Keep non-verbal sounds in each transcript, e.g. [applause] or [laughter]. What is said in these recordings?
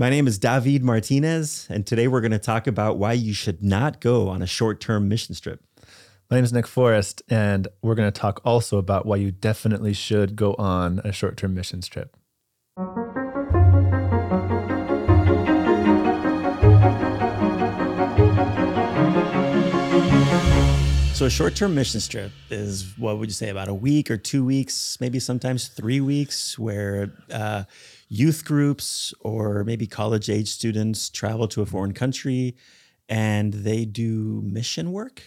My name is David Martinez, and today we're going to talk about why you should not go on a short term mission trip. My name is Nick Forrest, and we're going to talk also about why you definitely should go on a short term missions trip. So, a short term mission trip is what would you say, about a week or two weeks, maybe sometimes three weeks, where uh, youth groups or maybe college age students travel to a foreign country and they do mission work?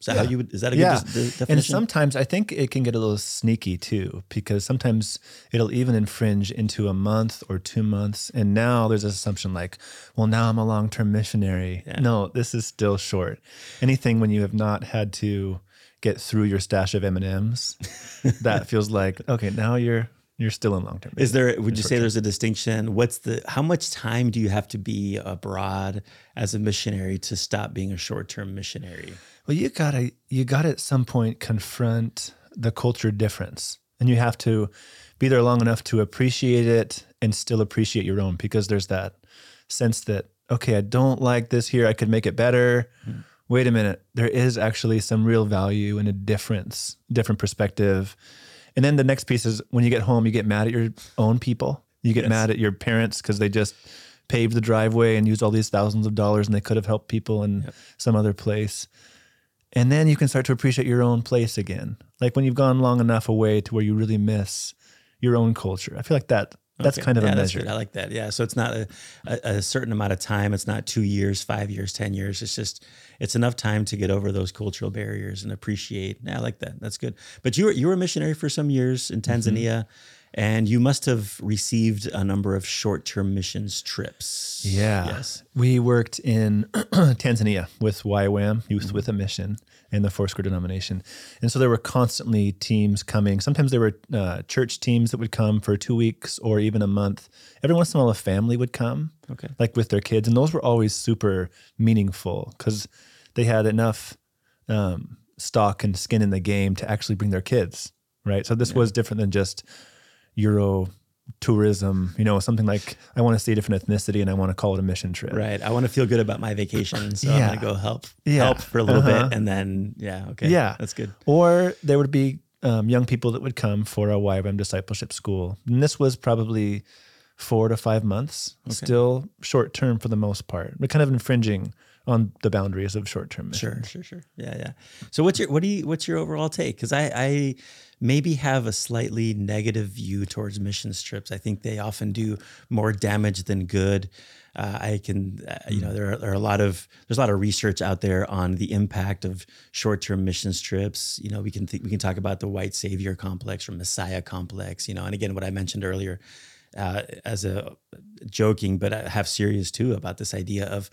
Is that Yeah. how you would, is that a Yeah. good de- definition? And sometimes I think it can get a little sneaky too, because sometimes it'll even infringe into a month or two months. And now there's this assumption like, well, now I'm a long term missionary. Yeah. No, this is still short. Anything when you have not had to get through your stash of M&Ms, [laughs] that feels like, okay, now you're you're still in long term. Is there? Would you say term. there's a distinction? What's the? How much time do you have to be abroad as a missionary to stop being a short-term missionary? Well, you gotta you gotta at some point confront the culture difference, and you have to be there long enough to appreciate it and still appreciate your own, because there's that sense that okay, I don't like this here. I could make it better. Hmm. Wait a minute, there is actually some real value and a difference, different perspective. And then the next piece is when you get home, you get mad at your own people. You get Yes. mad at your parents because they just paved the driveway and used all these thousands of dollars and they could have helped people in some other place. And then you can start to appreciate your own place again. Like when you've gone long enough away to where you really miss your own culture. I feel like that that's Okay. kind of yeah, a measure. I like that. Yeah. So it's not a, a, a certain amount of time. It's not two years, five years, ten years. It's just it's enough time to get over those cultural barriers and appreciate. Yeah, I like that. That's good. But you were you were a missionary for some years in Mm-hmm. Tanzania, and you must have received a number of short term missions trips. Yeah. Yes. We worked in [clears throat] Tanzania with YWAM, Youth Mm-hmm. with a Mission, and the Foursquare denomination. And so there were constantly teams coming. Sometimes there were uh, church teams that would come for two weeks or even a month. Every once in a while, a family would come, Okay. like with their kids. And those were always super meaningful because they had enough um, stock and skin in the game to actually bring their kids, right? So this was different than just Euro tourism, you know, something like I want to see a different ethnicity and I want to call it a mission trip. Right. I want to feel good about my vacation, so I'm gonna go help Yeah. help for a little Uh-huh. bit, and then yeah, okay, Yeah. that's good. Or there would be um, young people that would come for a YWAM discipleship school. And this was probably four to five months, still short term for the most part, but kind of infringing on the boundaries of short term Sure, missions. sure, sure. Yeah, yeah. So what's your what do you what's your overall take? Because I I maybe have a slightly negative view towards missions trips. I think they often do more damage than good. Uh, I can, uh, you know, there are, there are a lot of there's a lot of research out there on the impact of short-term missions trips. You know, we can th- we can talk about the white savior complex or messiah complex. You know, and again, what I mentioned earlier, uh, as a joking, but I have serious too about this idea of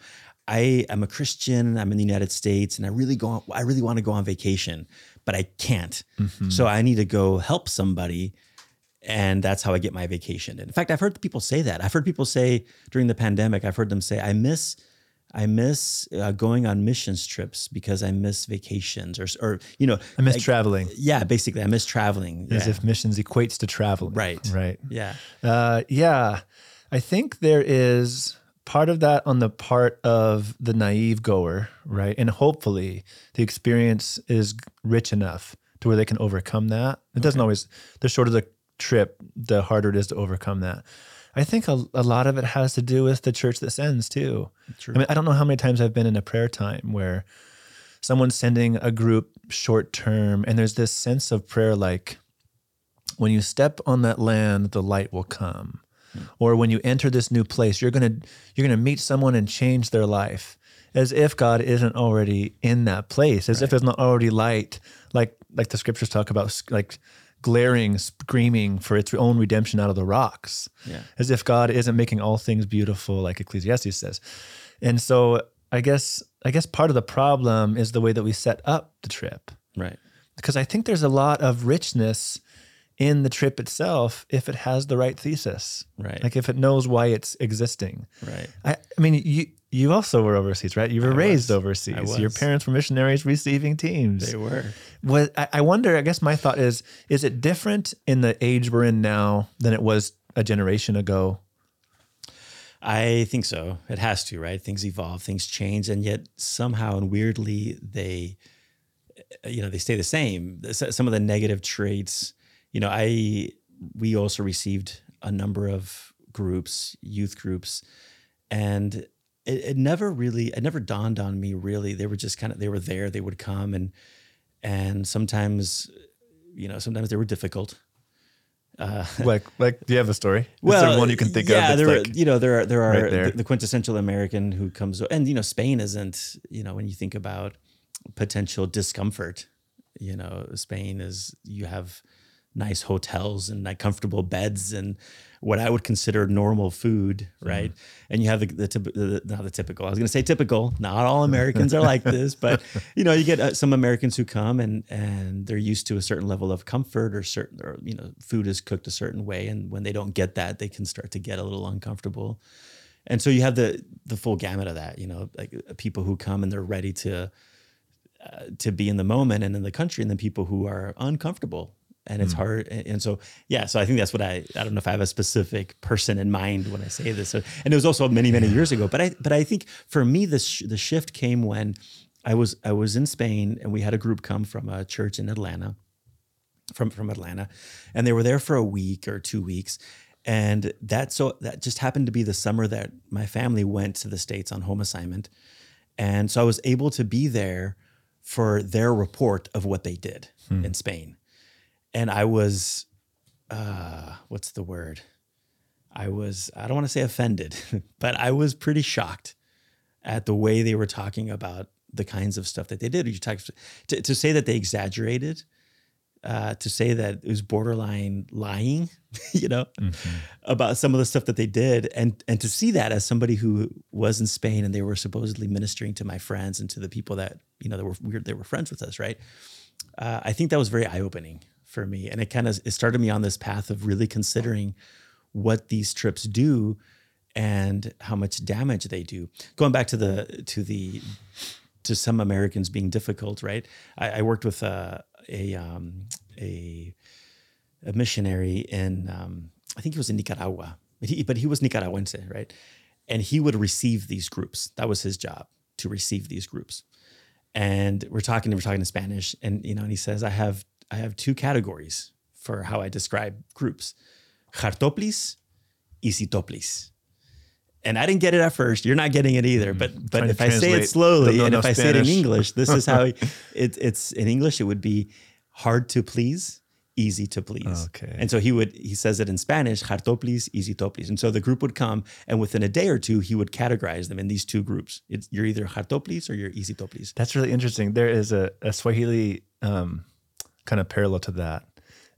I am a Christian. I'm in the United States, and I really go. On, I really want to go on vacation, but I can't. So I need to go help somebody, and that's how I get my vacation. In fact, I've heard people say that. I've heard people say during the pandemic. I've heard them say, "I miss." I miss uh, going on missions trips because I miss vacations or, or you know, I miss like- traveling Yeah, basically, I miss traveling. as Yeah. if missions equates to traveling. Right. Right. yeah. Uh, yeah, I think there is part of that on the part of the naive goer, right? And hopefully the experience is rich enough to where they can overcome that. It doesn't always, the shorter the trip, the harder it is to overcome that. I think a, a lot of it has to do with the church that sends too. True. I mean, I don't know how many times I've been in a prayer time where someone's sending a group short term and there's this sense of prayer like, when you step on that land, the light will come. Mm. Or when you enter this new place, you're gonna you're gonna meet someone and change their life. As if God isn't already in that place, as if there's not already light, like like the scriptures talk about, like glaring, screaming for its own redemption out of the rocks. Yeah. As if God isn't making all things beautiful, like Ecclesiastes says. And so I guess I guess part of the problem is the way that we set up the trip Right. because I think there's a lot of richness in the trip itself if it has the right thesis. Right. Like if it knows why it's existing. Right. I, I mean, you you also were overseas, right? You were I raised was. overseas. I Your parents were missionaries receiving teams. They were. Was I, I wonder? I guess my thought is: is it different in the age we're in now than it was a generation ago? I think so. It has to, right? Things evolve, things change, and yet somehow and weirdly they, you know, they stay the same. Some of the negative traits, you know, I we also received a number of groups, youth groups, and it, it never really, it never dawned on me really. They were just kind of they were there. They would come and and sometimes, you know, sometimes they were difficult. Uh, like, like, do you have a story? Is there one you can think yeah, of? that's there, like, you know, there are there are right the, the quintessential American who comes, and you know, Spain isn't, you know, when you think about potential discomfort, you know, Spain is you have nice hotels and like comfortable beds and what I would consider normal food, right? And you have the the, the not the typical. I was going to say typical. Not all Americans are like this, but [laughs] you know, you get uh, some Americans who come and and they're used to a certain level of comfort or certain or you know, food is cooked a certain way, and when they don't get that, they can start to get a little uncomfortable. And so you have the the full gamut of that. You know, like uh, people who come and they're ready to uh, to be in the moment and in the country, and then people who are uncomfortable and it's hmm. hard. And, and so, yeah, so I think that's what I, I don't know if I have a specific person in mind when I say this. So, and it was also many, many years ago, but I, but I think for me, the, sh- the shift came when I was, I was in Spain and we had a group come from a church in Atlanta from, from Atlanta and they were there for a week or two weeks. And that, so that just happened to be the summer that my family went to the States on home assignment. And so I was able to be there for their report of what they did hmm. in Spain. And I was, uh, what's the word? I was, I don't want to say offended, [laughs] but I was pretty shocked at the way they were talking about the kinds of stuff that they did. You talk, to, to say that they exaggerated, uh, to say that it was borderline lying, [laughs] you know, about some of the stuff that they did, and and to see that as somebody who was in Spain and they were supposedly ministering to my friends and to the people that you know that were weird, they were friends with us, right? Uh, I think that was very eye opening for me, and it kind of it started me on this path of really considering what these trips do and how much damage they do. Going back to the to the to some Americans being difficult, right? I, I worked with a a um, a, a missionary in um, I think he was in Nicaragua, but he but he was Nicaraguense, right? And he would receive these groups. That was his job to receive these groups. And we're talking, we're talking in Spanish, and you know, and he says, I have I have two categories for how I describe groups: hartoplis, isitoplis. And I didn't get it at first. You're not getting it either. But but to if I say it slowly and if enough I say it in English, this is how [laughs] it, it's in English. It would be hard to please, easy to please. Okay. And so he would he says it in Spanish, hartoplis, isitoplis. And so the group would come, and within a day or two, he would categorize them in these two groups. It's, you're either hartoplis or you're isitoplis. That's really interesting. There is a, a Swahili um, kind of parallel to that.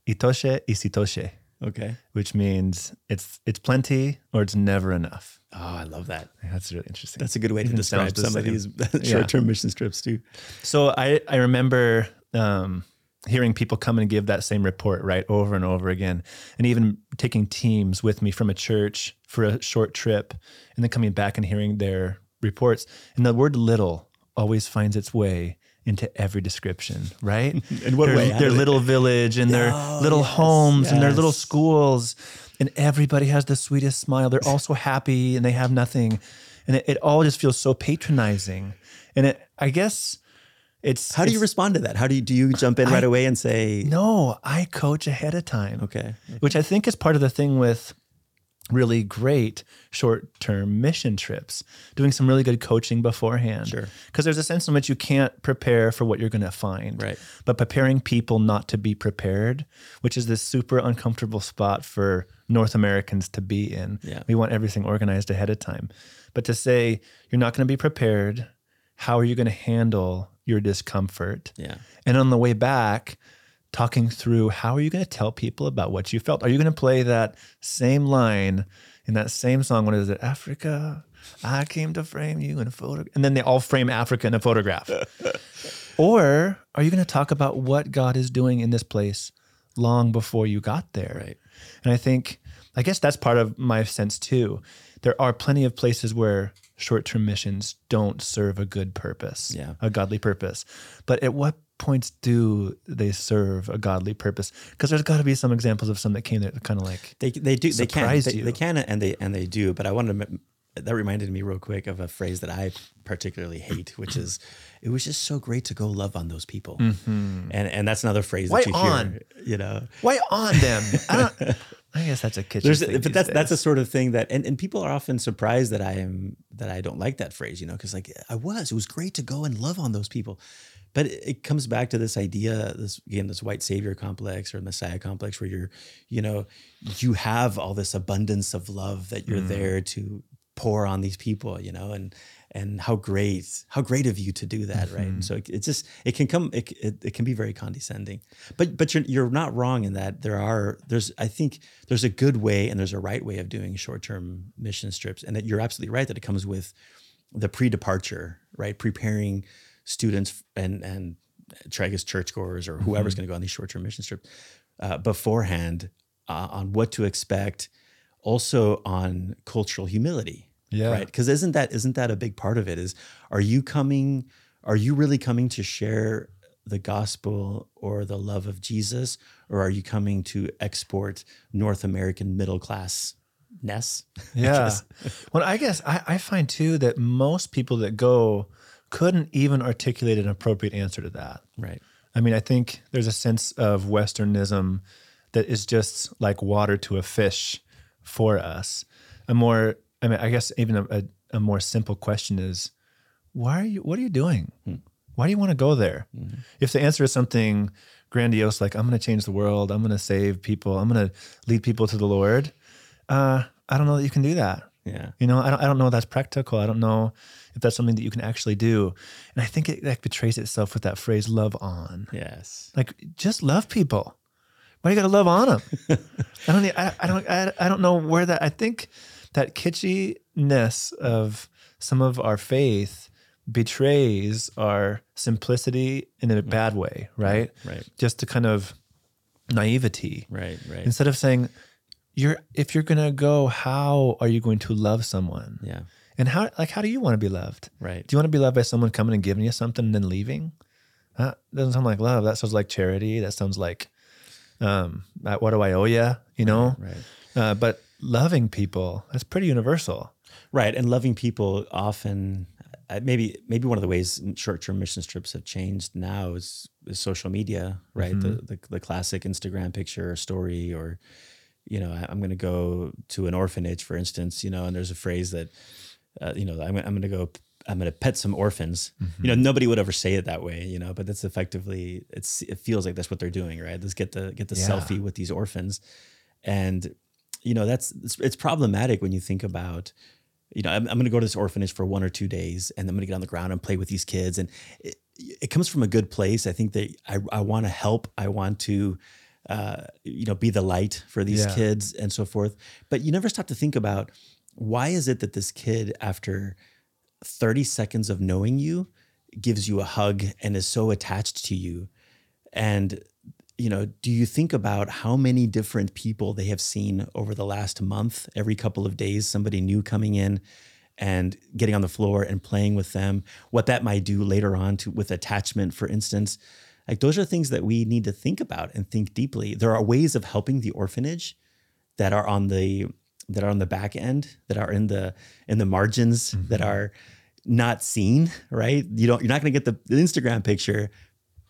Itoshe isitoshe, Okay. which means it's it's plenty or it's never enough. Oh, I love that. That's really interesting. That's a good way to describe some of these [laughs] short-term mission trips too. So I I remember um, hearing people come and give that same report right over and over again, and even taking teams with me from a church for a short trip, and then coming back and hearing their reports. And the word "little" always finds its way into every description, right? [laughs] In what their, way? Their did it- little village and their Oh, little yes, homes and their little schools, and everybody has the sweetest smile. They're all so happy and they have nothing, and it, it all just feels so patronizing. And it, I guess, it's How do you respond to that? How do you do you jump in right away and say, no, I coach ahead of time. okay, Which I think is part of the thing with really great short term mission trips, doing some really good coaching beforehand. Sure. Because there's a sense in which you can't prepare for what you're going to find. Right. But preparing people not to be prepared, which is this super uncomfortable spot for North Americans to be in. Yeah. We want everything organized ahead of time. But to say you're not going to be prepared, how are you going to handle your discomfort? yeah, And on the way back, talking through how are you going to tell people about what you felt? Are you going to play that same line in that same song? What is it? Africa, I came to frame you in a photo. And then they all frame Africa in a photograph. [laughs] or are you going to talk about what God is doing in this place long before you got there? Right. And I think, I guess that's part of my sense too. There are plenty of places where short term missions don't serve a good purpose, Yeah. a godly purpose. But at what points do they serve a godly purpose? Because there's got to be some examples of some that came that kind of like, they they do they can they, they can and they and they do. But I wanted to that reminded me real quick of a phrase that I particularly hate, which is, "It was just so great to go love on those people," mm-hmm. and and that's another phrase Why that you on? hear. You know, Why on them? I. I guess that's a kitchen. there's thing but that's that's a sort of thing that and, and people are often surprised that I am that I don't like that phrase, you know, because like I was, it was great to go and love on those people. But it, it comes back to this idea, this again, this white savior complex or messiah complex where you're, you know, you have all this abundance of love that you're mm. there to pour on these people, you know, and and how great, how great of you to do that, right? And mm-hmm. so it, it's just it can come, it, it, it can be very condescending, but but you're you're not wrong in that there are there's I think there's a good way and there's a right way of doing short term mission trips, and that you're absolutely right that it comes with the pre-departure, right? Preparing students and and Tragus churchgoers or whoever's going to go on these short-term mission trips uh, beforehand uh, on what to expect, also on cultural humility, Yeah. right? Because isn't that isn't that a big part of it? Is are you coming? Are you really coming to share the gospel or the love of Jesus, or are you coming to export North American middle class ness? [laughs] Yeah. well, I guess I, I find too that most people that go couldn't even articulate an appropriate answer to that. Right. I mean, I think there's a sense of Westernism that is just like water to a fish for us. A more, I mean, I guess even a, a, a more simple question is, why are you, what are you doing? Why do you want to go there? If the answer is something grandiose, like I'm going to change the world, I'm going to save people, I'm going to lead people to the Lord, uh, I don't know that you can do that. Yeah. You know, I don't, I don't know if that's practical. I don't know if that's something that you can actually do. And I think it that betrays itself with that phrase "love on." Yes. Like, just love people. Why you got to love on them? [laughs] I don't. I don't. I, I don't know where that. I think that kitschiness of some of our faith betrays our simplicity in a mm. bad way, right? Right. Just to kind of naivety Right. Right. instead of saying you're if you're gonna go how are you going to love someone yeah. and how like how do you want to be loved Right. do you want to be loved by someone coming and giving you something and then leaving that doesn't sound like love that sounds like charity that sounds like um what do i owe you you know Right. uh, but loving people that's pretty universal Right. And loving people often, uh, maybe maybe one of the ways short-term mission trips have changed now is, is social media, right? The, the the classic Instagram picture or story, or you know, I, I'm going to go to an orphanage, for instance, you know, and there's a phrase that, uh, you know, I'm, I'm going to go. I'm going to pet some orphans. You know, nobody would ever say it that way, you know, but that's effectively it's it feels like that's what they're doing, right? Let's get the get the Yeah. selfie with these orphans, and you know that's it's, it's problematic when you think about you know, I'm, I'm going to go to this orphanage for one or two days and I'm going to get on the ground and play with these kids. And it, it comes from a good place. I think that I, I want to help. I want to, uh, you know, be the light for these Yeah. kids and so forth. But you never stop to think about why is it that this kid, after 30 seconds of knowing you, gives you a hug and is so attached to you? And you know, do you think about how many different people they have seen over the last month, every couple of days, somebody new coming in and getting on the floor and playing with them, what that might do later on to with attachment, for instance. Like those are things that we need to think about and think deeply. There are ways of helping the orphanage that are on the that are on the back end, that are in the in the margins, that are not seen, right? You don't you're not gonna get the, the Instagram picture,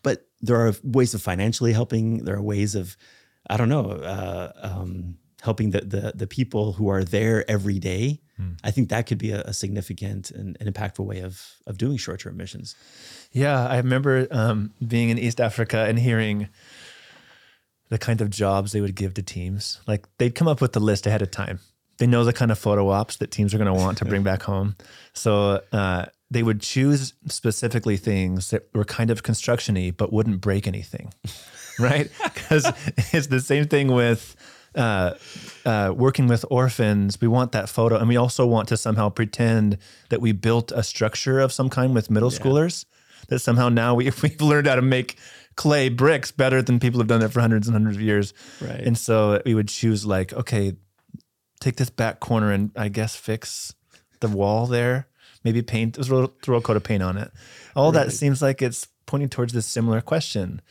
but there are ways of financially helping. There are ways of, I don't know, uh, um, helping the, the the people who are there every day. I think that could be a, a significant and an impactful way of of doing short term missions. Yeah, I remember um, being in East Africa and hearing the kind of jobs they would give to teams. Like they'd come up with the list ahead of time. They know the kind of photo ops that teams are going to want to bring [laughs] back home. So uh, they would choose specifically things that were kind of construction-y but wouldn't break anything, [laughs] right? Because [laughs] it's the same thing with uh, uh, working with orphans. We want that photo, and we also want to somehow pretend that we built a structure of some kind with middle schoolers. That somehow now we, [laughs] we've learned how to make clay bricks better than people have done it for hundreds and hundreds of years. Right. And so we would choose like, okay, take this back corner and I guess fix the wall there. Maybe paint, throw, throw a coat of paint on it. All that seems like it's pointing towards this similar question.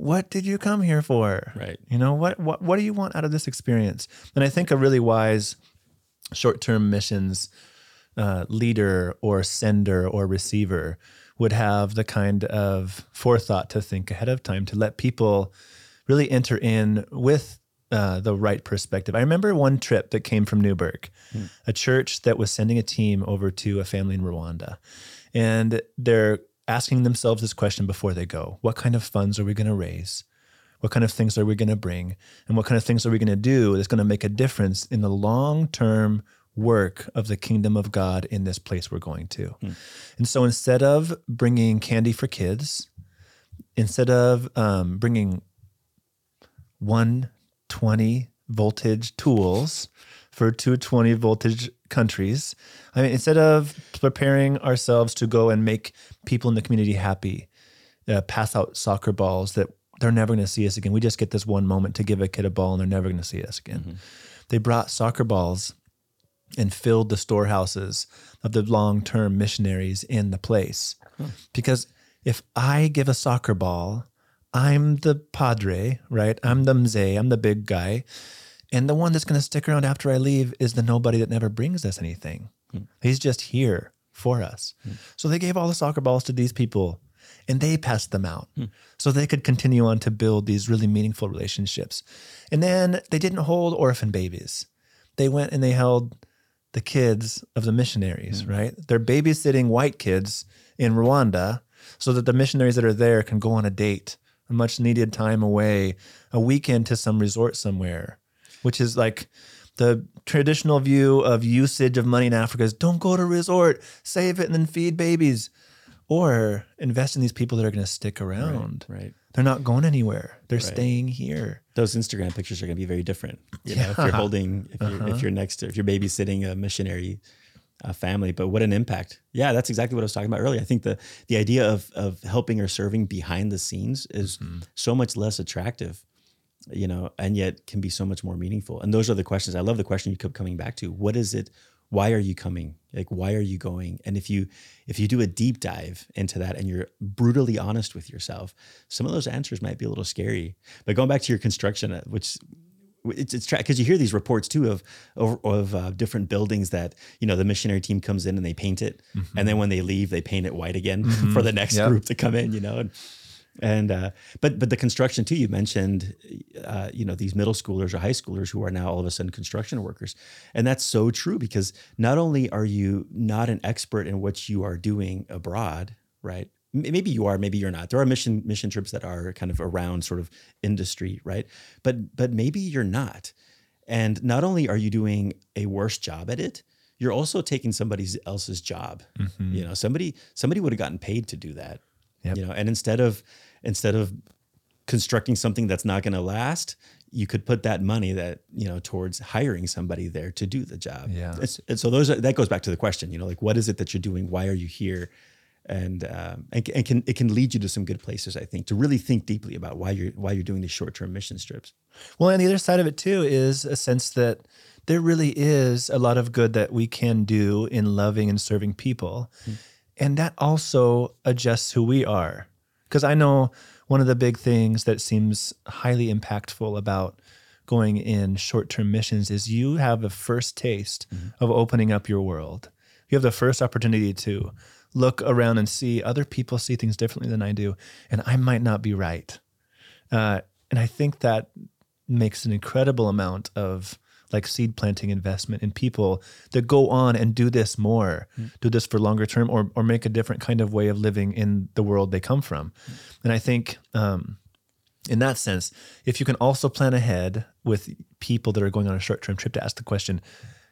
What did you come here for? Right. You know, what what what do you want out of this experience? And I think a really wise short-term missions uh, leader or sender or receiver would have the kind of forethought to think ahead of time to let people really enter in with uh, the right perspective. I remember one trip that came from Newberg, hmm. a church that was sending a team over to a family in Rwanda. And they're asking themselves this question before they go What kind of funds are we going to raise? What kind of things are we going to bring? And what kind of things are we going to do that's going to make a difference in the long term work of the kingdom of God in this place we're going to? Hmm. And so instead of bringing candy for kids, instead of um, bringing 120 voltage tools for 220 voltage countries. I mean, instead of preparing ourselves to go and make people in the community happy, uh, pass out soccer balls that they're never going to see us again. We just get this one moment to give a kid a ball and they're never going to see us again. Mm-hmm. They brought soccer balls and filled the storehouses of the long term missionaries in the place. Huh. Because if I give a soccer ball, I'm the padre, right? I'm the mzee, I'm the big guy. And the one that's going to stick around after I leave is the nobody that never brings us anything. Hmm. He's just here for us. Hmm. So they gave all the soccer balls to these people and they passed them out hmm. so they could continue on to build these really meaningful relationships. And then they didn't hold orphan babies. They went and they held the kids of the missionaries, hmm. right? They're babysitting white kids in Rwanda so that the missionaries that are there can go on a date, a much needed time away, a weekend to some resort somewhere which is like the traditional view of usage of money in Africa is don't go to resort, save it, and then feed babies. Or invest in these people that are going to stick around. Right, right. They're not going anywhere. They're right. staying here. Those Instagram pictures are going to be very different. You know, if you're [laughs] holding, if you're, uh-huh. if you're next to, if you're babysitting a missionary uh, family, but what an impact. Yeah, that's exactly what I was talking about earlier. I think the the idea of of helping or serving behind the scenes is mm-hmm. so much less attractive you know, and yet can be so much more meaningful. And those are the questions. I love the question you keep coming back to. What is it? Why are you coming? Like, why are you going? And if you if you do a deep dive into that and you're brutally honest with yourself, some of those answers might be a little scary. But going back to your construction, uh, which it's it's because you hear these reports too of of, of uh, different buildings that you know the missionary team comes in and they paint it, mm-hmm. and then when they leave they paint it white again mm-hmm. [laughs] for the next yep. group to come in. You know, and and uh, but but the construction too. You mentioned, uh, you know, these middle schoolers or high schoolers who are now all of a sudden construction workers, and that's so true because not only are you not an expert in what you are doing abroad, right? Maybe you are, maybe you're not. There are mission mission trips that are kind of around sort of industry, right? But but maybe you're not, and not only are you doing a worse job at it, you're also taking somebody else's job. Mm-hmm. You know, somebody somebody would have gotten paid to do that Yep. You know, and instead of instead of constructing something that's not going to last, you could put that money that you know towards hiring somebody there to do the job. Yeah. It's, and so those are, that goes back to the question. You know, like what is it that you're doing? Why are you here? And, um, and and can it can lead you to some good places. I think to really think deeply about why you're why you're doing these short term mission trips. Well, and the other side of it too is a sense that there really is a lot of good that we can do in loving and serving people. Mm-hmm and that also adjusts who we are. Because I know one of the big things that seems highly impactful about going in short term missions is you have the first taste mm-hmm. of opening up your world. You have the first opportunity to look around and see other people see things differently than I do, and I might not be right. Uh, and I think that makes an incredible amount of like seed planting investment in people that go on and do this more, mm. do this for longer term, or or make a different kind of way of living in the world they come from. Mm. And I think um, in that sense, if you can also plan ahead with people that are going on a short term trip to ask the question,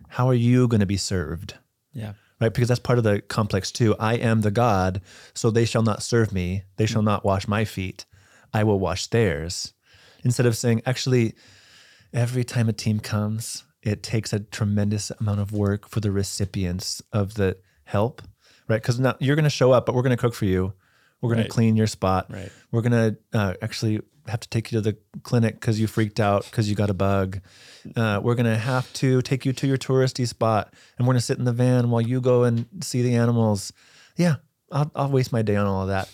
how are you going to be served? Yeah. Right, because that's part of the complex too. I am the God, so they shall not serve me. They shall not wash my feet. I will wash theirs. Instead of saying, actually, every time a team comes, it takes a tremendous amount of work for the recipients of the help, right? Because now you're going to show up, but we're going to cook for you. We're going right. to clean your spot. Right. We're going to uh, actually have to take you to the clinic because you freaked out because you got a bug. Uh, we're going to have to take you to your touristy spot and we're going to sit in the van while you go and see the animals. Yeah, I'll, I'll waste my day on all of that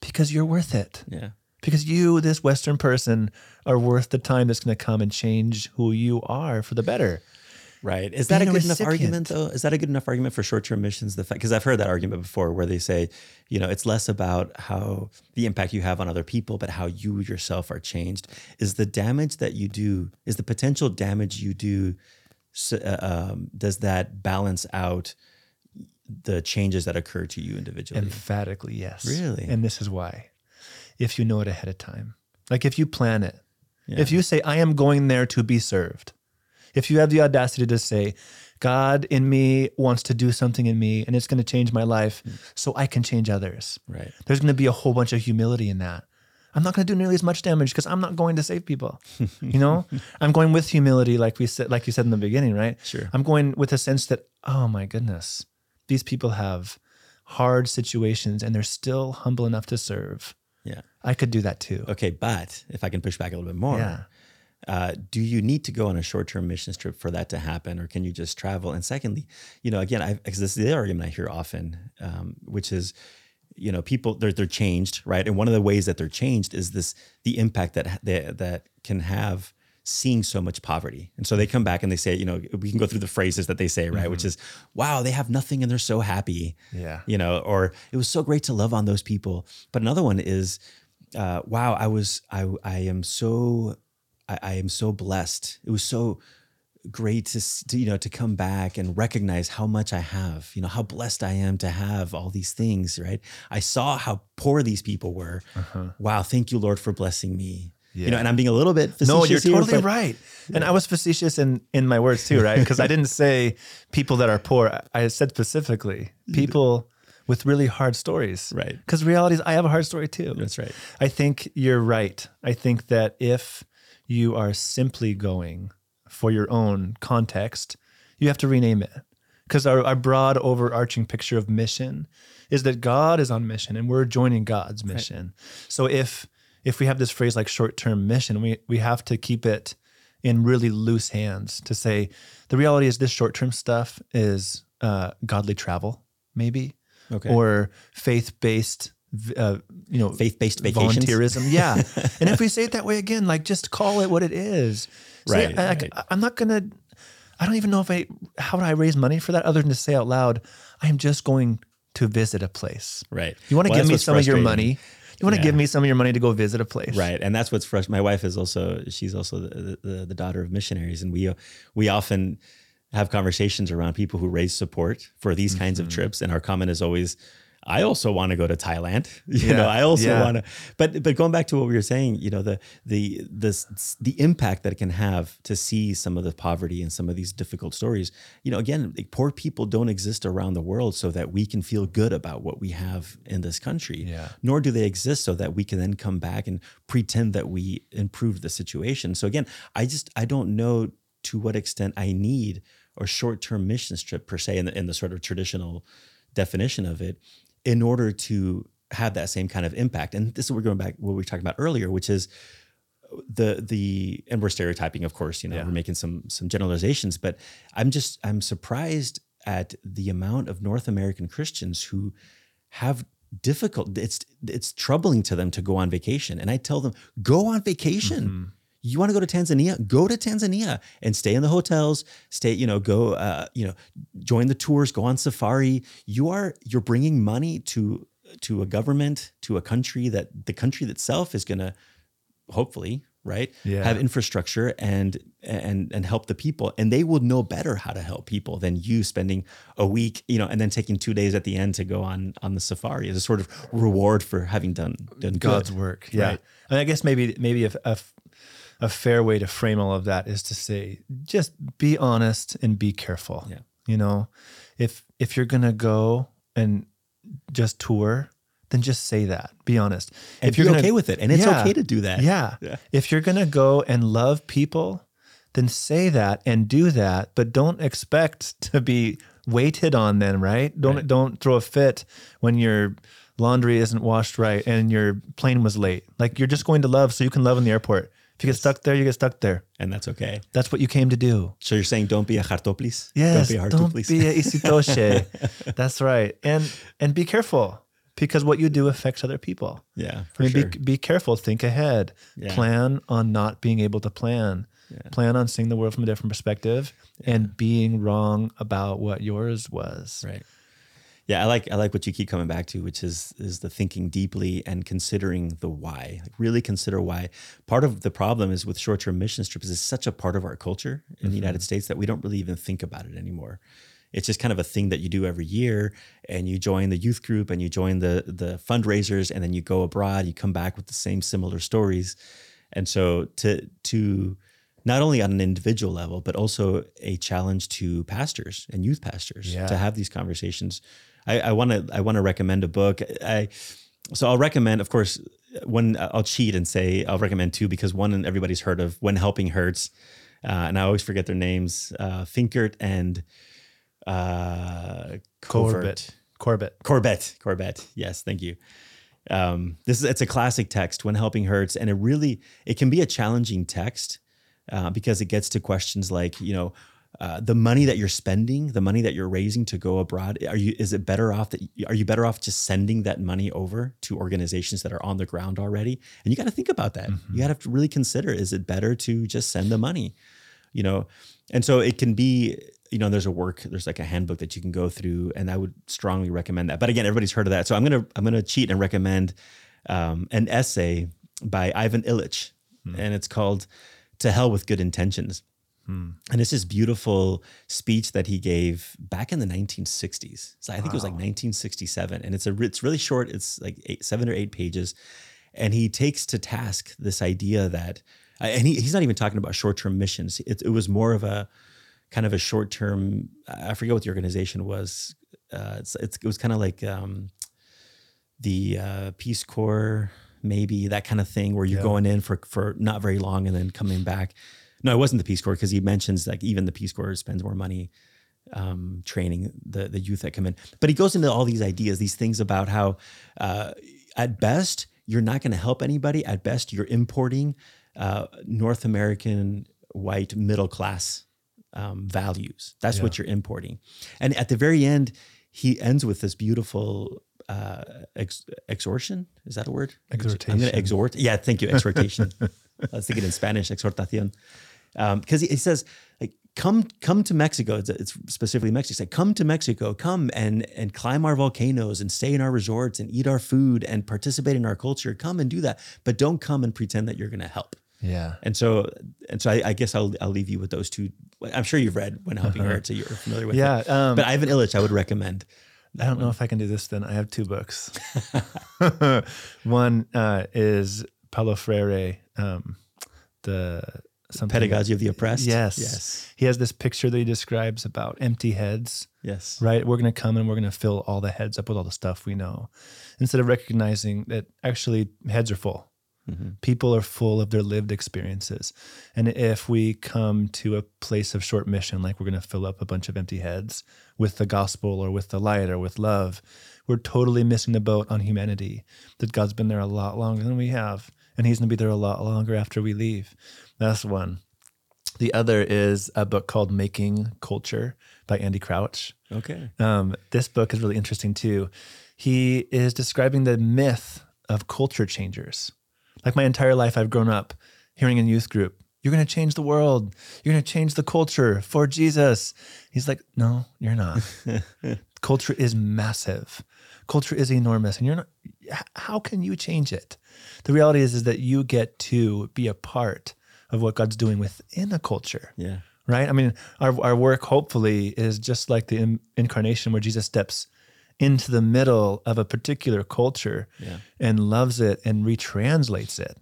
because you're worth it. Yeah because you, this Western person, are worth the time that's going to come and change who you are for the better. Right. Is that Being a a good enough argument though? Is that a good enough argument for short-term missions? The fact because I've heard that argument before where they say, you know, it's less about how the impact you have on other people, but how you yourself are changed. Is the damage that you do, is the potential damage you do, uh, um, does that balance out the changes that occur to you individually? Emphatically, yes. Really? And this is why. If you know it ahead of time, like if you plan it, Yeah. if you say, I am going there to be served, if you have the audacity to say, God in me wants to do something in me and it's going to change my life hmm. so I can change others, right. there's going to be a whole bunch of humility in that. I'm not going to do nearly as much damage because I'm not going to save people. [laughs] You know, I'm going with humility, like we said, like you said in the beginning, right? Sure. I'm going with a sense that, oh my goodness, these people have hard situations and they're still humble enough to serve. Yeah. I could do that too. Okay, but if I can push back a little bit more, Yeah. uh, do you need to go on a short-term mission trip for that to happen, or can you just travel? And secondly, you know, again, I because this is the argument I hear often, um, which is, you know, people they're they're changed, right? And one of the ways that they're changed is this the impact that they, that can have seeing so much poverty. And so they come back and they say, you know, we can go through the phrases that they say, right? Which is, wow, they have nothing and they're so happy Yeah. you know, or it was so great to love on those people. But another one is, uh, wow, I was, I, I am so, I, I am so blessed. It was so great to, to, you know, to come back and recognize how much I have, you know, how blessed I am to have all these things, right? I saw how poor these people were. Wow. Thank you, Lord, for blessing me. You know, and I'm being a little bit No, you're facetious here, totally but- right. And I was facetious in in my words too, right? Because I didn't [laughs] say people that are poor. I said specifically people with really hard stories. Right. Because reality is I have a hard story too. That's right. I think you're right. I think that if you are simply going for your own context, you have to rename it. Because our, our broad overarching picture of mission is that God is on mission and we're joining God's mission. So if if we have this phrase like short-term mission, we we have to keep it in really loose hands to say the reality is this short-term stuff is uh, godly travel, maybe, Okay. or faith-based, uh, you know, Faith-based vacations. volunteerism. [laughs] Yeah. and if we say it that way again, like just call it what it is. Right, I, right. I, am not to, I don't even know if I, how would I raise money for that other than to say out loud, I am just going to visit a place. Right. You want to Well, give me some of your money? You want to Yeah. give me some of your money to go visit a place? Right, and that's what's frustrating. My wife is also she's also the, the the daughter of missionaries, and we we often have conversations around people who raise support for these kinds Mm-hmm. of trips, and our comment is always, "I also want to go to Thailand." [laughs] You Yeah, know, I also yeah. want to. But but going back to what we were saying, you know, the the the the impact that it can have to see some of the poverty and some of these difficult stories. You know, again, like, poor people don't exist around the world so that we can feel good about what we have in this country Yeah. nor do they exist so that we can then come back and pretend that we improved the situation. So again, I just I don't know to what extent I need a short-term mission trip per se in the, in the sort of traditional definition of it in order to have that same kind of impact. And this is what we're going back what we were talking about earlier, which is the the and we're stereotyping, of course, you know, Yeah. we're making some some generalizations, but I'm just I'm surprised at the amount of North American Christians who have difficult it's it's troubling to them to go on vacation. And I tell them, go on vacation. Mm-hmm. You want to go to Tanzania? Go to Tanzania and stay in the hotels. Stay, you know, go, uh, you know, join the tours. Go on safari. You are you're bringing money to to a government, to a country that the country itself is going to hopefully right Yeah. have infrastructure and and and help the people and they will know better how to help people than you spending a week you know and then taking two days at the end to go on on the safari as a sort of reward for having done done God's good. work. Yeah. Right. And I guess maybe maybe if, a, a fair way to frame all of that is to say just be honest and be careful. Yeah. You know, if if you're gonna go and just tour, then just say that. Be honest. and if you're gonna- okay with it and it's Yeah. okay to do that Yeah. Yeah. If you're gonna go and love people, then say that and do that, but don't expect to be waited on then, right? Don't Right. don't throw a fit when your laundry isn't washed right and your plane was late. Like you're just going to love so you can love in the airport. If you get stuck there, you get stuck there. and that's okay That's what you came to do. so you're saying don't be a hartoplis Yes, don't be a don't hartoplis be a [laughs] isitoshe. That's right. And and be careful because what you do affects other people. yeah I for mean, sure be, be careful. Think ahead. Yeah. Plan on not being able to plan. Plan on seeing the world from a different perspective and being wrong about what yours was. Right. Yeah, I like I like what you keep coming back to, which is is the thinking deeply and considering the why. Like really consider why. Part of the problem is with short term mission trips is such a part of our culture in the United mm-hmm. States that we don't really even think about it anymore. It's just kind of a thing that you do every year, and you join the youth group and you join the the fundraisers, and then you go abroad. You come back with the same similar stories, and so to to not only on an individual level, but also a challenge to pastors and youth pastors Yeah. to have these conversations. I want to I want to recommend a book. I so I'll recommend, of course, one I'll cheat and say I'll recommend two because one and everybody's heard of When Helping Hurts, uh, and I always forget their names, uh, Fikkert and uh, Corbett. Corbett. Corbett. Corbett. Yes, thank you. Um, this is it's a classic text when helping hurts, and it really it can be a challenging text uh, because it gets to questions like you know uh, the money that you're spending, the money that you're raising to go abroad. Are you is it better off that are you better off just sending that money over to organizations that are on the ground already? And you got to think about that. You got to really consider: is it better to just send the money? You know, and so it can be you know there's a work there's like a handbook that you can go through and i would strongly recommend that but again everybody's heard of that so i'm gonna i'm gonna cheat and recommend um, an essay by ivan illich and it's called to hell with good intentions and it's this beautiful speech that he gave back in the 1960s so i think it was like 1967 and it's a it's really short it's like eight, seven or eight pages and he takes to task this idea that and he, he's not even talking about short-term missions it, it was more of a kind of a short term. I forget what the organization was. Uh, it's, it's it was kind of like um, the uh, Peace Corps, maybe that kind of thing, where you're Yeah. going in for for not very long and then coming back. No, it wasn't the Peace Corps because he mentions like even the Peace Corps spends more money um, training the the youth that come in. But he goes into all these ideas, these things about how uh, at best you're not going to help anybody. At best, you're importing uh, North American white middle class um, values. That's what you're importing. And at the very end, he ends with this beautiful uh, ex- exhortation. Is that a word? Exhortation. I'm going to exhort. Yeah, thank you. Exhortation. I was thinking in Spanish, exhortación. Because he, he says, like, come come to Mexico. It's, it's specifically Mexico. He said, come to Mexico. Come and and climb our volcanoes and stay in our resorts and eat our food and participate in our culture. Come and do that, but don't come and pretend that you're going to help. Yeah. And so, and so, I, I guess I'll I'll leave you with those two. I'm sure you've read When Helping Hurts, so you're familiar with it. Yeah. it. Um, But Ivan Illich, I would recommend. I don't know if I can do this then. I have two books. [laughs] [laughs] One uh, is Paulo Freire, um, the something. Pedagogy of the Oppressed. Yes. Yes. He has this picture that he describes about empty heads, Yes. right? We're going to come and we're going to fill all the heads up with all the stuff we know instead of recognizing that actually heads are full. Mm-hmm. People are full of their lived experiences. And if we come to a place of short mission, like we're going to fill up a bunch of empty heads with the gospel or with the light or with love, we're totally missing the boat on humanity. That God's been there a lot longer than we have. And he's going to be there a lot longer after we leave. That's one. The other is a book called Making Culture by Andy Crouch. Okay. Um, this book is really interesting too. He is describing the myth of culture changers. Like my entire life, I've grown up hearing in youth group, you're going to change the world. You're going to change the culture for Jesus. He's like, no, you're not. [laughs] culture is massive. Culture is enormous. And you're not, how can you change it? The reality is, is that you get to be a part of what God's doing within a culture Yeah. right? I mean, our, our work hopefully is just like the in, incarnation where Jesus steps into the middle of a particular culture Yeah. and loves it and retranslates it.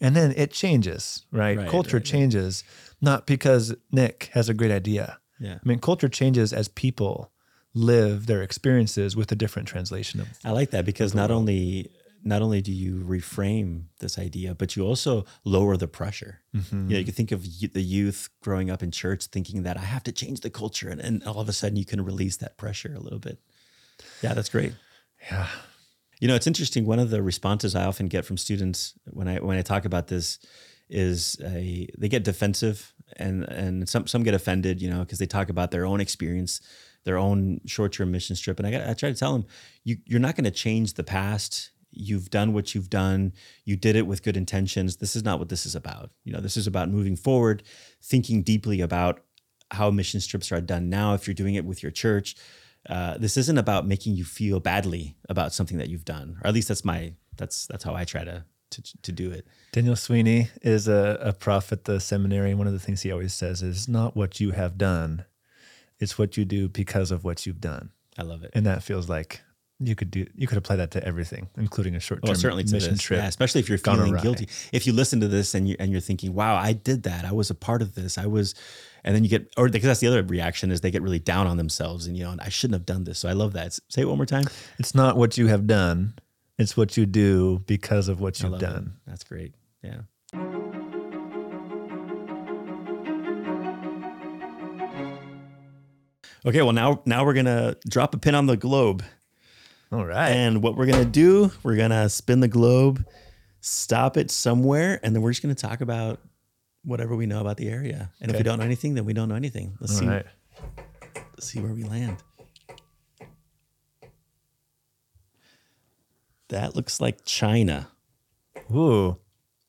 And then it changes, right? Right, culture right, right. changes not because Nick has a great idea. Yeah. I mean, culture changes as people live their experiences with a different translation of I like that because not only not only do you reframe this idea, but you also lower the pressure. Mm-hmm. You know, you can think of the youth growing up in church thinking that I have to change the culture, and, and all of a sudden you can release that pressure a little bit. Yeah, that's great. Yeah. You know, it's interesting. One of the responses I often get from students when I when I talk about this is a they get defensive and and some some get offended, you know, because they talk about their own experience, their own short term mission trip, and I got I try to tell them you you're not going to change the past. You've done what you've done. You did it with good intentions. This is not what this is about. You know, this is about moving forward, thinking deeply about how mission trips are done now. If you're doing it with your church, uh, this isn't about making you feel badly about something that you've done, or at least that's my that's that's how I try to to, to do it. Daniel Sweeney is a, a prof at the seminary. And one of the things he always says is not what you have done, it's what you do because of what you've done. I love it. And that feels like you could do you could apply that to everything, including a short term Well, certainly to mission trip. Yeah, especially if you're feeling awry. guilty. If you listen to this and you and you're thinking, "Wow, I did that. I was a part of this. I was," and then you get, or because that's the other reaction is they get really down on themselves and you know, and I shouldn't have done this. So I love that. Say it one more time. It's not what you have done, it's what you do because of what you've love it. done. That's great. Yeah. Okay, well now now we're gonna drop a pin on the globe. All right. And what we're gonna do, we're gonna spin the globe, stop it somewhere, and then we're just gonna talk about whatever we know about the area. And if we don't know anything, then we don't know anything. Let's All see. right. Let's see where we land. That looks like China. Ooh.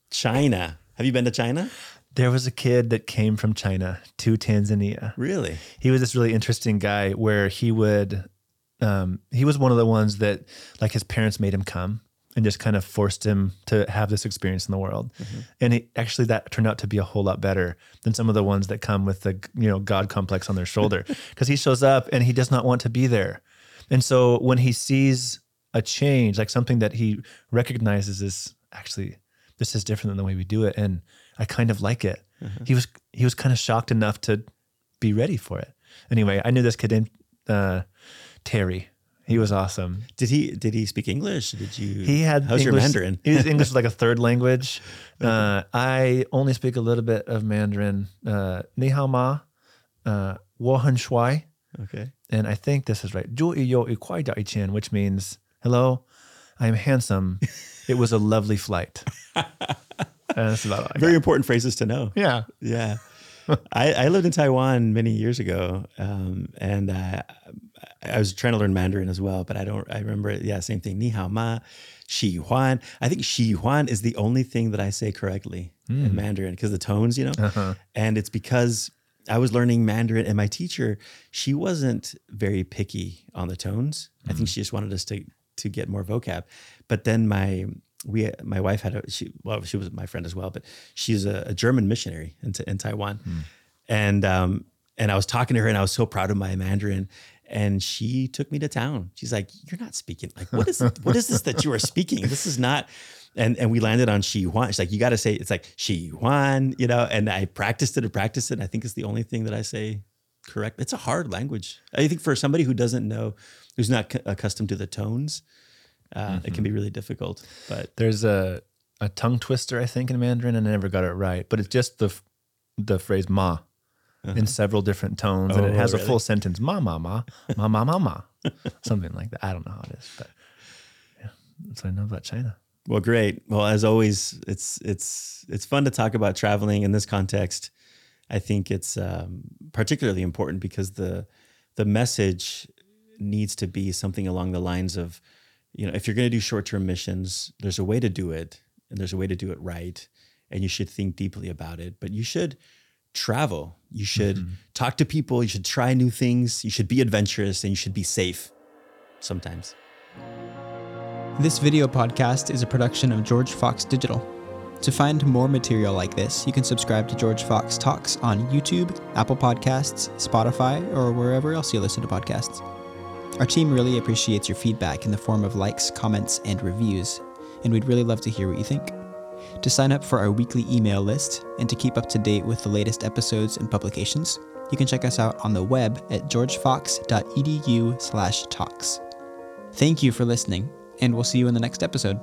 China. Have you been to China? There was a kid that came from China to Tanzania. Really? He was this really interesting guy where he would, um, he was one of the ones that like his parents made him come and just kind of forced him to have this experience in the world. And it, actually, that turned out to be a whole lot better than some of the ones that come with the you know God complex on their shoulder [laughs] because he shows up and he does not want to be there. And so when he sees a change, like something that he recognizes is actually this is different than the way we do it, and I kind of like it. He was he was kind of shocked enough to be ready for it. Anyway, I knew this kid named uh, Terry. He was awesome. Did he did he speak English? Did you? He had. How's English, your Mandarin? his English was like a third [laughs] language. Uh, I only speak a little bit of Mandarin. Uh, ni hao ma, uh, wo huan shuai. Okay. And I think this is right. Zhu yo yi kuai dai qian, which means hello, I am handsome. it was a lovely flight. [laughs] that's about all Very important phrases to know. Yeah. Yeah. I, I, lived in Taiwan many years ago, um, and uh, I was trying to learn Mandarin as well, but I don't. I remember, yeah, same thing. Ni hao ma, xi huan. I think xi huan is the only thing that I say correctly in hmm. Mandarin because the tones, you know, uh-huh. and it's because I was learning Mandarin, and my teacher, she wasn't very picky on the tones. I think hmm. she just wanted us to to get more vocab. But then my we my wife had a she well she was my friend as well, but she's a, a German missionary in, in Taiwan, hmm. and um and I was talking to her and I was so proud of my Mandarin. And she took me to town. She's like, "You're not speaking like what is what is this that you are speaking? This is not." And and we landed on Shi Huan. She's like, "You got to say it's like Shi Huan," you know. And I practiced it and practiced it. And I think it's the only thing that I say correct. It's a hard language. I think for somebody who doesn't know, who's not c- accustomed to the tones, uh, it can be really difficult. But There's a, a tongue twister, I think, in Mandarin, and I never got it right. But it's just the the phrase ma in several different tones, and it Uh-huh. Oh, has a full sentence ma ma ma ma ma ma ma, [laughs] something like that. I don't know how it is, but yeah, that's what I know about China. Well, great. Well, as always, it's it's it's fun to talk about traveling in this context. I think it's um, particularly important because the the message needs to be something along the lines of, you know, if you're going to do short term missions, there's a way to do it, and there's a way to do it right, and you should think deeply about it. But you should travel. You should mm-hmm. talk to people. You should try new things. You should be adventurous, and you should be safe. Sometimes. This video podcast is a production of George Fox Digital. To find more material like this, you can subscribe to George Fox Talks on YouTube, Apple Podcasts, Spotify, or wherever else you listen to podcasts. Our team really appreciates your feedback in the form of likes, comments, and reviews, and we'd really love to hear what you think. To sign up for our weekly email list and to keep up to date with the latest episodes and publications, you can check us out on the web at georgefox.edu/talks. Thank you for listening, and we'll see you in the next episode.